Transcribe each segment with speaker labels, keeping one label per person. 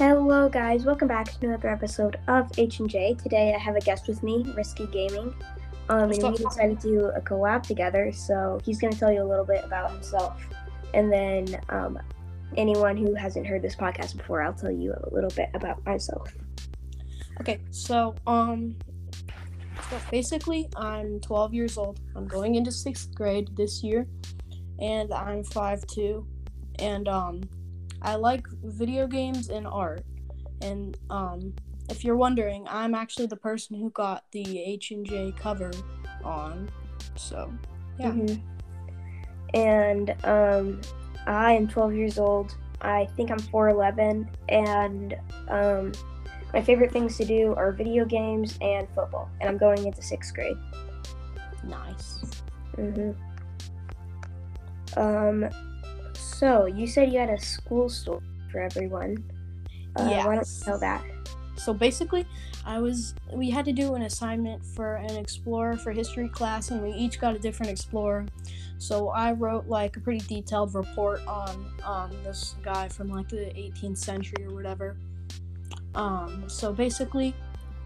Speaker 1: Hello, guys. Welcome back to another episode of H and J. Today, I have a guest with me, Risky Gaming, um, and we decided to do a collab together. So he's going to tell you a little bit about himself, and then um, anyone who hasn't heard this podcast before, I'll tell you a little bit about myself.
Speaker 2: Okay, so um, so basically, I'm 12 years old. I'm going into sixth grade this year, and I'm 5'2", and um, I like video games and art. And um, if you're wondering, I'm actually the person who got the H and J cover on. So, yeah.
Speaker 1: Mhm. And um, I am 12 years old. I think I'm 4'11, and um, my favorite things to do are video games and football. And I'm going into sixth grade.
Speaker 2: Nice.
Speaker 1: hmm Um, so you said you had a school story for everyone. Uh, Why don't you tell that?
Speaker 2: So basically, I was we had to do an assignment for an explorer for history class, and we each got a different explorer. So I wrote like a pretty detailed report on um, this guy from like the 18th century or whatever. Um, so basically,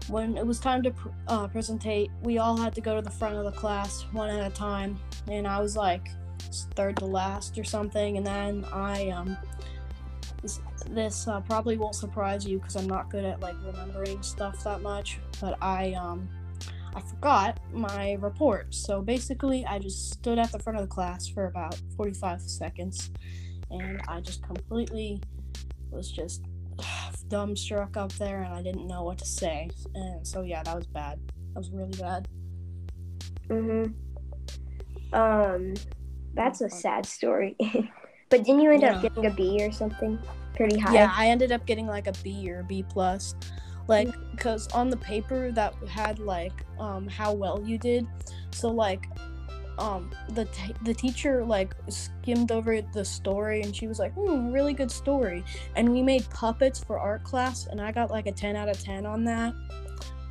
Speaker 2: when it was time to pr- uh, presentate, we all had to go to the front of the class one at a time, and I was like third to last or something, and then I um this, this uh, probably won't surprise you because I'm not good at like remembering stuff that much. But I um I forgot my report. So basically, I just stood at the front of the class for about 45 seconds, and I just completely was just dumbstruck up there, and I didn't know what to say. And so yeah, that was bad. That was really bad.
Speaker 1: hmm Um, that's a sad story. but didn't you end up getting a B or something? Pretty high.
Speaker 2: Yeah, I ended up getting like a B or B plus, like because on the paper that had like um how well you did, so like um the t- the teacher like skimmed over the story and she was like, hmm, really good story, and we made puppets for art class and I got like a ten out of ten on that.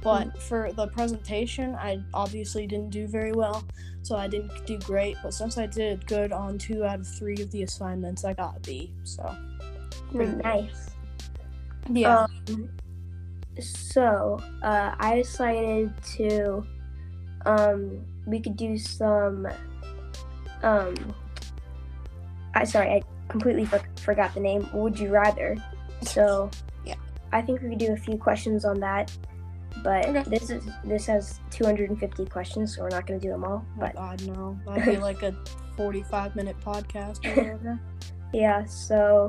Speaker 2: But for the presentation, I obviously didn't do very well, so I didn't do great. But since I did good on two out of three of the assignments, I got a B. So
Speaker 1: nice.
Speaker 2: yeah.
Speaker 1: Um, so uh, I decided to um we could do some um I sorry I completely for- forgot the name. Would you rather? So
Speaker 2: Yeah.
Speaker 1: I think we could do a few questions on that. But
Speaker 2: Okay.
Speaker 1: this is this has 250 questions, so we're not going to do them all.
Speaker 2: Oh
Speaker 1: But
Speaker 2: god, no. That'd be like a 45 minute podcast or whatever.
Speaker 1: yeah, so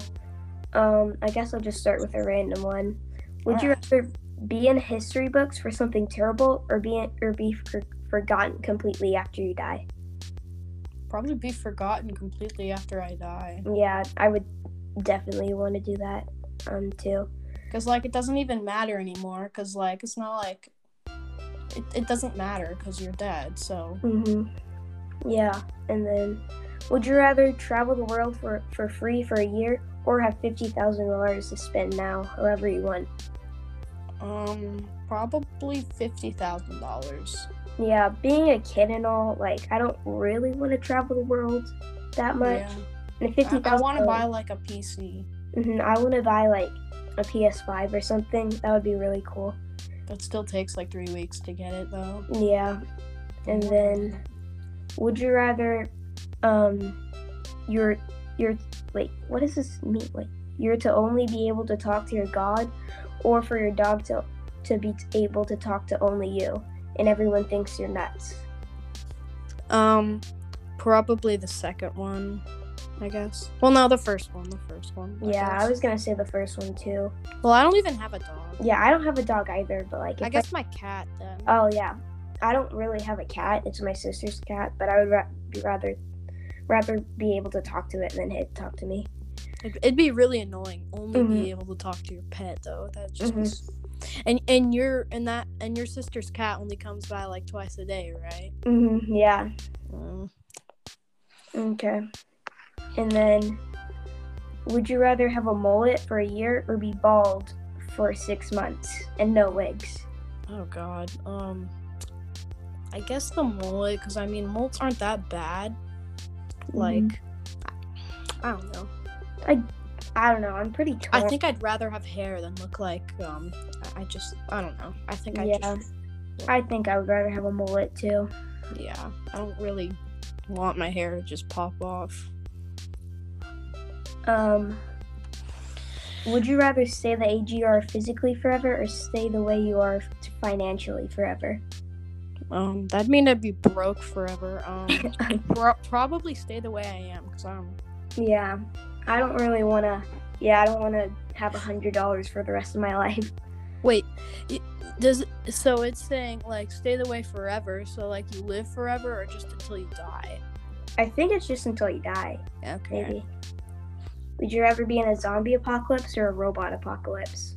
Speaker 1: um, I guess I'll just start with a random one. Would you
Speaker 2: Alright.
Speaker 1: rather be in history books for something terrible, or be or be for, forgotten completely after you die?
Speaker 2: Probably be forgotten completely after I die.
Speaker 1: Yeah, I would definitely want to do that um too.
Speaker 2: Because, like, it doesn't even matter anymore. Because, like, it's not like. It, it doesn't matter because you're dead, so.
Speaker 1: Mhm. Yeah, and then would you rather travel the world for for free for a year, or have fifty thousand dollars to spend now, however you want?
Speaker 2: Um, probably $50,000.
Speaker 1: Yeah, being a kid and all, like I don't really want to travel the world that much.
Speaker 2: Yeah.
Speaker 1: And fifty
Speaker 2: I, I want to buy, like, a PC.
Speaker 1: hmm I want to buy like a PS5 or something. That would be really cool.
Speaker 2: That still takes, like, three weeks to get it, though.
Speaker 1: Yeah. And then, would you rather, um, you're you're wait, what does this mean? Like, you're to only be able to talk to your god, or for your dog to to be able to talk to only you, and everyone thinks you're nuts.
Speaker 2: Um, probably the second one, I guess. Well, no, the first one. The first one. I
Speaker 1: Yeah, I was gonna say the first one too.
Speaker 2: Well, I don't even have a dog.
Speaker 1: Yeah, I don't have a dog either, but like,
Speaker 2: I guess my cat then.
Speaker 1: Oh yeah, I don't really have a cat. It's my sister's cat, but I would ra- be rather rather be able to talk to it than it talk to me.
Speaker 2: It'd, be really annoying only
Speaker 1: Mhm.
Speaker 2: be able to talk to your pet though. That just
Speaker 1: Mhm.
Speaker 2: was- and and your and that and your sister's cat only comes by like twice a day, right?
Speaker 1: hmm Yeah.
Speaker 2: Mm.
Speaker 1: Okay. And then, would you rather have a mullet for a year or be bald for six months and no wigs?
Speaker 2: Oh God. Um. I guess the mullet, because I mean, mullets aren't that bad. Like, I don't know.
Speaker 1: I I don't know. I'm pretty torn.
Speaker 2: I think I'd rather have hair than look like um. I just I don't know. I think I
Speaker 1: Yeah.
Speaker 2: just
Speaker 1: I think I would rather have a mullet too.
Speaker 2: yeah. I don't really want my hair to just pop off.
Speaker 1: Um, would you rather stay the age you are physically forever or stay the way you are financially forever?
Speaker 2: Um, that'd mean I'd be broke forever. Um, pro- probably stay the way I am because I'm.
Speaker 1: Yeah, I don't really want to. Yeah, I don't want to have a hundred dollars for the rest of my life.
Speaker 2: Wait, it, does so? It's saying like stay the way forever. So like you live forever or just until you die.
Speaker 1: I think it's just until you die,
Speaker 2: Okay.
Speaker 1: maybe. Would you ever be in a zombie apocalypse or a robot apocalypse?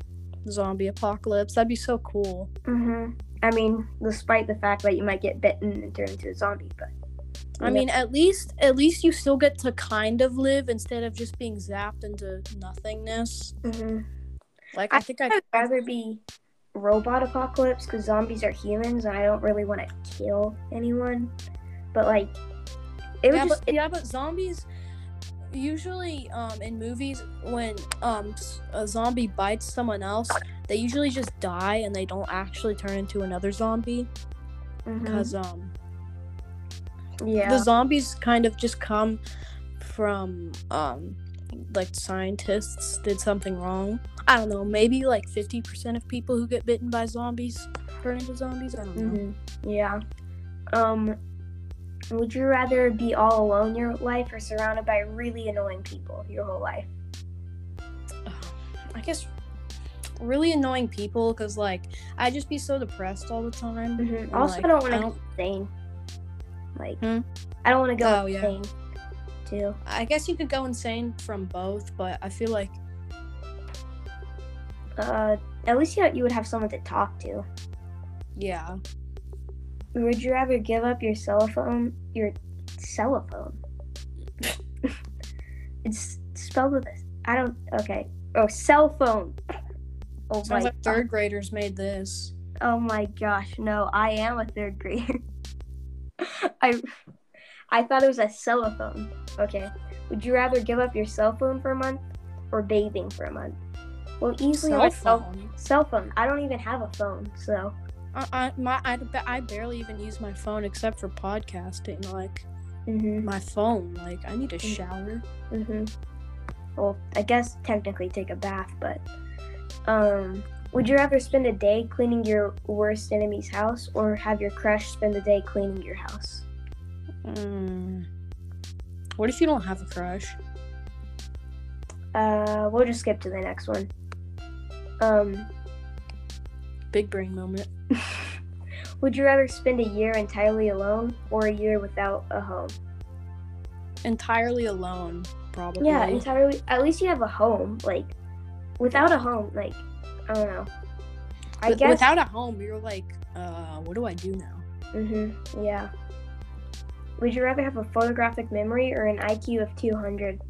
Speaker 2: Zombie apocalypse. That'd be so cool.
Speaker 1: Mm-hmm. I mean, despite the fact that you might get bitten and turn into a zombie, but
Speaker 2: I mean, at least at least you still get to kind of live instead of just being zapped into nothingness.
Speaker 1: hmm
Speaker 2: Like I,
Speaker 1: I
Speaker 2: think I
Speaker 1: I'd rather be robot apocalypse because zombies are humans and I don't really want to kill anyone. But like, it
Speaker 2: yeah,
Speaker 1: just
Speaker 2: but, yeah, but zombies usually um in movies when um a zombie bites someone else, they usually just die and they don't actually turn into another zombie because um
Speaker 1: yeah,
Speaker 2: the zombies kind of just come from um like scientists did something wrong. I don't know, maybe like 50% of people who get bitten by zombies turn into zombies. I don't know.
Speaker 1: hmm yeah. Um, would you rather be all alone your life or surrounded by really annoying people your whole life?
Speaker 2: I guess really annoying people because like I'd just be so depressed all the time.
Speaker 1: hmm
Speaker 2: And,
Speaker 1: Also,
Speaker 2: like,
Speaker 1: I don't want to go insane. Like,
Speaker 2: Hmm?
Speaker 1: I don't want to go
Speaker 2: Oh, yeah.
Speaker 1: insane too.
Speaker 2: I guess you could go insane from both, but I feel like
Speaker 1: Uh, at least you, you would have someone to talk to.
Speaker 2: yeah.
Speaker 1: Would you rather give up your cell phone, your cell phone? it's spelled with a, I don't, okay. Oh, cell phone. Oh
Speaker 2: Sounds
Speaker 1: my,
Speaker 2: like third graders made this.
Speaker 1: oh my gosh, no, I am a third grader. I, I thought it was a cell phone. Okay. Would you rather give up your cell phone for a month or bathing for a month? Well, easily
Speaker 2: Cell
Speaker 1: my cell,
Speaker 2: phone.
Speaker 1: cell phone. I don't even have a phone, so.
Speaker 2: I, I my I, I barely even use my phone except for podcasting. Like
Speaker 1: Mm-hmm.
Speaker 2: my phone, like I need a shower.
Speaker 1: Mm-hmm. Well, I guess technically take a bath, but um, would you rather spend a day cleaning your worst enemy's house or have your crush spend the day cleaning your house?
Speaker 2: Mm. What if you don't have a crush?
Speaker 1: Uh, we'll just skip to the next one. Um,
Speaker 2: Big brain moment.
Speaker 1: would you rather spend a year entirely alone or a year without a home?
Speaker 2: Entirely alone, probably.
Speaker 1: Yeah, entirely. At least you have a home. Like, without a home, like, I don't know. I guess.
Speaker 2: without a home, you're like, uh, what do I do now?
Speaker 1: Mm-hmm. Yeah. Would you rather have a photographic memory or an IQ of 200?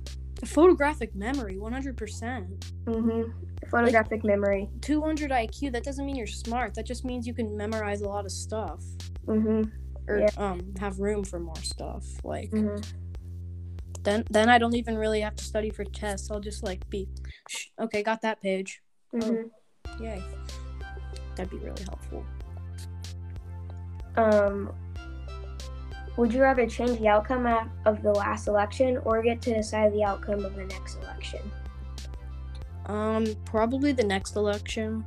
Speaker 2: Photographic memory, 100%.
Speaker 1: Mm-hmm. Photographic memory.
Speaker 2: 200 IQ, that doesn't mean you're smart. That just means you can memorize a lot of stuff.
Speaker 1: Mm-hmm.
Speaker 2: Or
Speaker 1: Yeah.
Speaker 2: um have room for more stuff. Like
Speaker 1: Mm-hmm.
Speaker 2: then then I don't even really have to study for tests. I'll just like be okay, got that page.
Speaker 1: Mm-hmm.
Speaker 2: Yay. That'd be really helpful.
Speaker 1: Um. Would you rather change the outcome of- the last election or get to decide the outcome of the next election?
Speaker 2: Um probably the next election.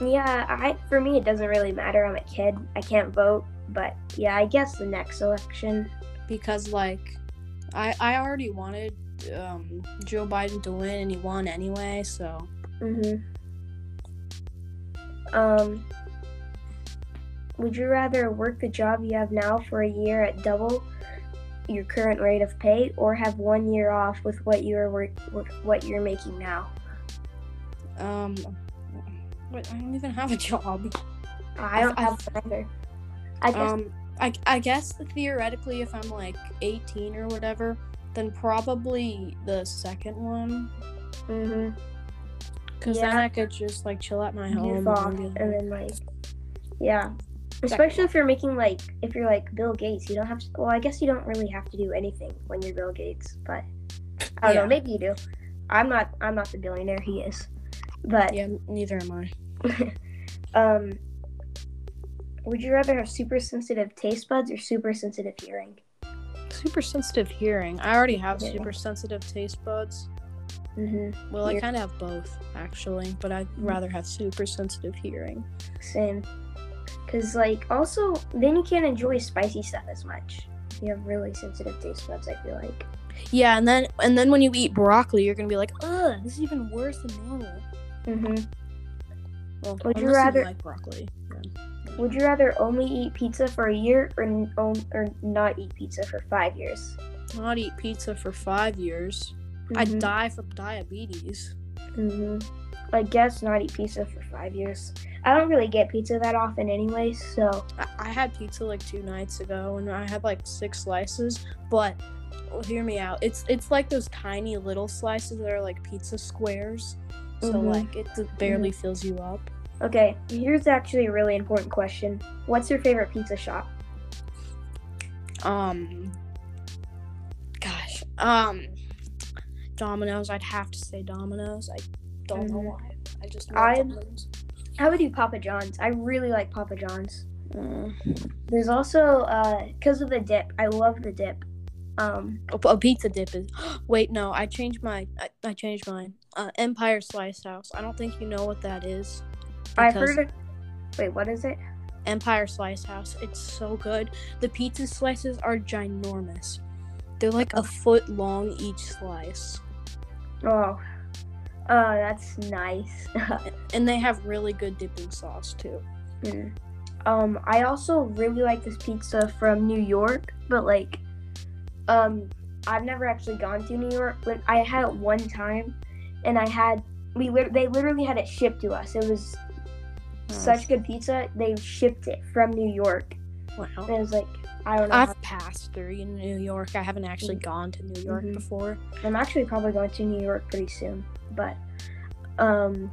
Speaker 1: Yeah, I for me it doesn't really matter. I'm a kid. I can't vote, but yeah, I guess the next election.
Speaker 2: because like I I already wanted um Joe Biden to win and he won anyway, so
Speaker 1: Mhm. Um. Would you rather work the job you have now for a year at double your current rate of pay, or have one year off with what you are work what you're making now?
Speaker 2: um I don't even have a job.
Speaker 1: I don't
Speaker 2: I-
Speaker 1: have one either. I guess.
Speaker 2: Um, I, I guess theoretically, if I'm like 18 or whatever, then probably the second one.
Speaker 1: hmm
Speaker 2: Because then I could just like chill at my home. And
Speaker 1: and then like, yeah. Especially if you're making like, if you're like Bill Gates, you don't have to. Well, I guess you don't really have to do anything when you're Bill Gates, but I don't
Speaker 2: Yeah.
Speaker 1: know. Maybe you do. I'm not. I'm not the billionaire. He is. But
Speaker 2: Yeah, neither am I.
Speaker 1: um, would you rather have super sensitive taste buds or super sensitive hearing?
Speaker 2: Super sensitive hearing. I already have
Speaker 1: Yeah.
Speaker 2: super sensitive taste buds.
Speaker 1: Mm-hmm.
Speaker 2: Well, I
Speaker 1: You're-
Speaker 2: kind of have both actually, but I'd
Speaker 1: Mhm.
Speaker 2: rather have super sensitive hearing.
Speaker 1: Same. Cause like also then you can't enjoy spicy stuff as much. You have really sensitive taste buds, I feel like.
Speaker 2: Yeah, and then and then when you eat broccoli, you're gonna be like, ugh, this is even worse than normal.
Speaker 1: Mm-hmm.
Speaker 2: Well,
Speaker 1: Would you rather-
Speaker 2: like broccoli? then-
Speaker 1: Would you rather only eat pizza for a year or n- or not eat pizza for five years?
Speaker 2: Not eat pizza for five years. I'd
Speaker 1: Mhm.
Speaker 2: die from diabetes.
Speaker 1: hmm I guess not eat pizza for five years. I don't really get pizza that often anyway, so
Speaker 2: I, had pizza like two nights ago, and I had like six slices. But well, hear me out. It's it's like those tiny little slices that are like pizza squares. So
Speaker 1: Mhm.
Speaker 2: like it barely fills you up.
Speaker 1: okay. Here's actually a really important question. What's your favorite pizza shop?
Speaker 2: Um, gosh, um, Domino's. I'd have to say Domino's. I don't know
Speaker 1: Mhm.
Speaker 2: why. I just
Speaker 1: I'm-
Speaker 2: Domino's.
Speaker 1: I would do Papa John's. I really like Papa John's.
Speaker 2: Uh,
Speaker 1: There's also uh because of the dip. I love the dip. Um
Speaker 2: a, a pizza dip is. Wait, no, I changed my. I, I changed mine. Uh, Empire Slice House. I don't think you know what that is.
Speaker 1: I've heard of Wait, what is it?
Speaker 2: Empire Slice House. It's so good. The pizza slices are ginormous. They're like a foot long each slice.
Speaker 1: Oh. Oh, that's nice.
Speaker 2: And they have really good dipping sauce too.
Speaker 1: Mm. Um, I also really like this pizza from New York, but like, um, I've never actually gone to New York. But I had it one time, and I had we they literally had it shipped to us. It was such good pizza. They shipped it from New York.
Speaker 2: Wow.
Speaker 1: And it was like I don't know.
Speaker 2: I've passed through New York. I haven't actually gone to New York
Speaker 1: Mhm.
Speaker 2: before.
Speaker 1: I'm actually probably going to New York pretty soon, but um,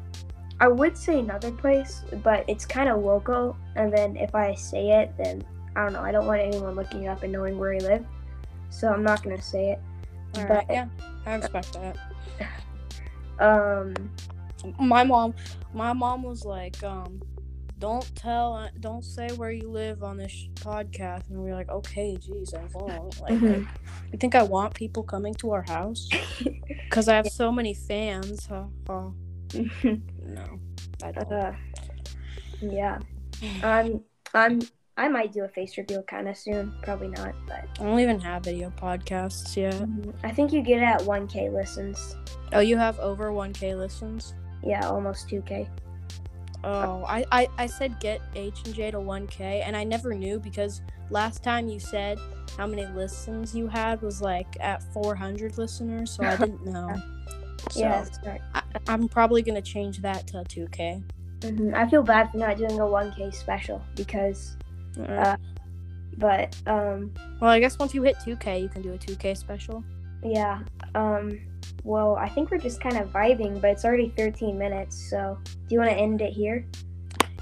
Speaker 1: I would say another place, but it's kind of local. And then if I say it, then I don't know. I don't want anyone looking it up and knowing where I live, so I'm not gonna say it.
Speaker 2: All
Speaker 1: But-
Speaker 2: right. Yeah, I respect that.
Speaker 1: Um,
Speaker 2: My mom, my mom was like, um, "Don't tell, don't say where you live on this sh- podcast." And we are like, "Okay, geez, I won't." Like,
Speaker 1: Mhm.
Speaker 2: you think I want people coming to our house? Because I have so many fans. Huh? huh. No, I don't.
Speaker 1: uh, yeah. Um, I'm. I might do a face reveal kind of soon. Probably not, but
Speaker 2: I don't even have video podcasts yet.
Speaker 1: I think you get it at 1K listens.
Speaker 2: Oh, you have over 1K listens.
Speaker 1: Yeah, almost 2K.
Speaker 2: Oh, I, I, I said get H and J to 1K, and I never knew because last time you said how many listens you had was like at 400 listeners, so I didn't know. So
Speaker 1: yeah, sorry.
Speaker 2: I, I'm probably gonna change that to 2K.
Speaker 1: hmm I feel bad for not doing a 1K special because,
Speaker 2: Uh,
Speaker 1: but um,
Speaker 2: well, I guess once you hit 2K, you can do a 2K special.
Speaker 1: Yeah. Um, well, I think we're just kind of vibing, but it's already 13 minutes. So, do you want to end it here?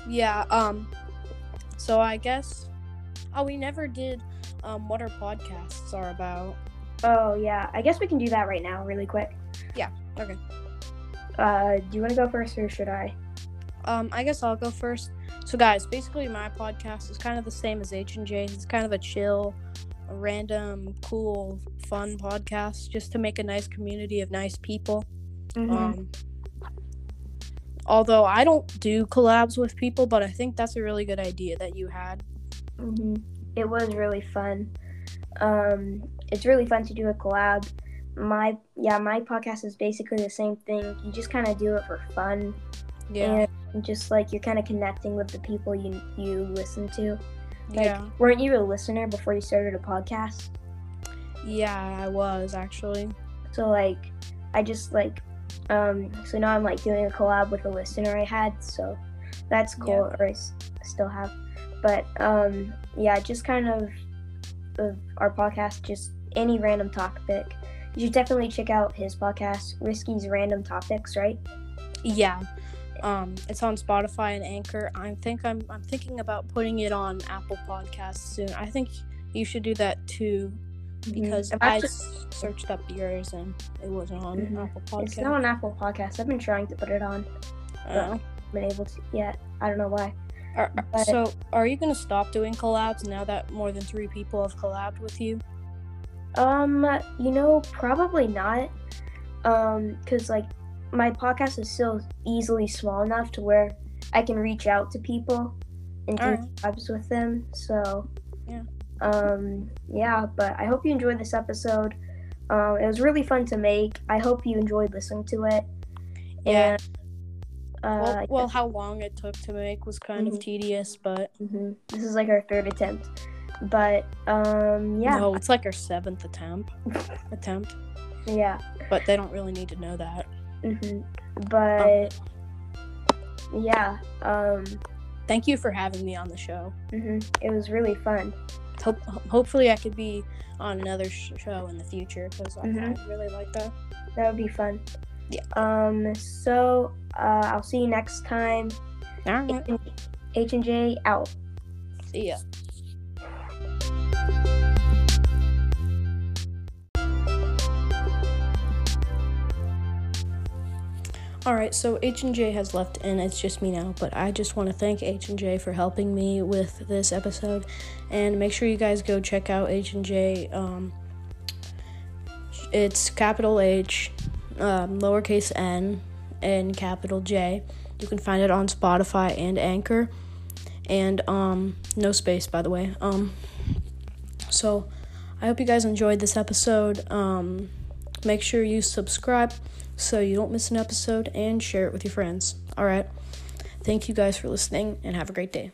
Speaker 2: Yeah. Um. So I guess. Oh, we never did. Um, what our podcasts are about.
Speaker 1: Oh yeah, I guess we can do that right now, really quick. Yeah.
Speaker 2: Okay.
Speaker 1: Uh, do you want to go first or should I?
Speaker 2: Um, I guess I'll go first. So, guys, basically, my podcast is kind of the same as H and J's. It's kind of a chill, random, cool, fun podcast, just to make a nice community of nice people.
Speaker 1: Mhm.
Speaker 2: Um, although I don't do collabs with people, but I think that's a really good idea that you had.
Speaker 1: hmm It was really fun. Um, it's really fun to do a collab. My yeah, my podcast is basically the same thing. You just kind of do it for fun,
Speaker 2: Yeah,
Speaker 1: and just like you're kind of connecting with the people you you listen to. Like,
Speaker 2: yeah,
Speaker 1: weren't you a listener before you started a podcast?
Speaker 2: yeah. I was actually.
Speaker 1: So like, I just like, um, so now I'm like doing a collab with a listener I had. So that's cool, or I s- still have. But um, yeah, just kind of of our podcast, just any random topic. You should definitely check out his podcast, Risky's Random Topics, right?
Speaker 2: Yeah. Um, it's on Spotify and Anchor. I think I'm I'm thinking about putting it on Apple Podcasts soon. I think you should do that too. because
Speaker 1: I've
Speaker 2: I s- searched up yours and it wasn't on
Speaker 1: Mhm.
Speaker 2: Apple
Speaker 1: Podcasts.
Speaker 2: It's
Speaker 1: not on Apple Podcasts. I've been trying to put it on,
Speaker 2: Oh.
Speaker 1: been able to yet. I don't know why.
Speaker 2: Are-
Speaker 1: but-
Speaker 2: so, are you gonna stop doing collabs now that more than three people have collabed with you?
Speaker 1: Um, you know, probably not. Um, cause like my podcast is still easily small enough to where I can reach out to people and do
Speaker 2: Alright.
Speaker 1: collabs with them. So
Speaker 2: Yeah.
Speaker 1: Um, yeah, but I hope you enjoyed this episode. Um, it was really fun to make. I hope you enjoyed listening to it.
Speaker 2: Yeah.
Speaker 1: And, uh,
Speaker 2: well, well, how long it took to make was kind of
Speaker 1: Mhm.
Speaker 2: tedious, but
Speaker 1: mhm. this is like our third attempt. But um, yeah,
Speaker 2: no, it's like our seventh attempt. attempt,
Speaker 1: yeah.
Speaker 2: but they don't really need to know that.
Speaker 1: Hmm But yeah, um,
Speaker 2: Thank you for having me on the show.
Speaker 1: hmm it was really fun.
Speaker 2: Hope, hopefully, I could be on another sh- show in the future because I,
Speaker 1: Mhm.
Speaker 2: I really like that.
Speaker 1: That would be fun.
Speaker 2: Yeah.
Speaker 1: Um. So uh, I'll see you next time.
Speaker 2: All right,
Speaker 1: H and J out.
Speaker 2: see ya. All right, so H and J has left, and it's just me now. But I just want to thank H and J for helping me with this episode, and make sure you guys go check out H and J. Um, it's capital H, um, lowercase n, and capital J. You can find it on Spotify and Anchor, and um, no space by the way. Um, so I hope you guys enjoyed this episode. Um, make sure you subscribe so you don't miss an episode and share it with your friends. All right. Thank you guys for listening and have a great day.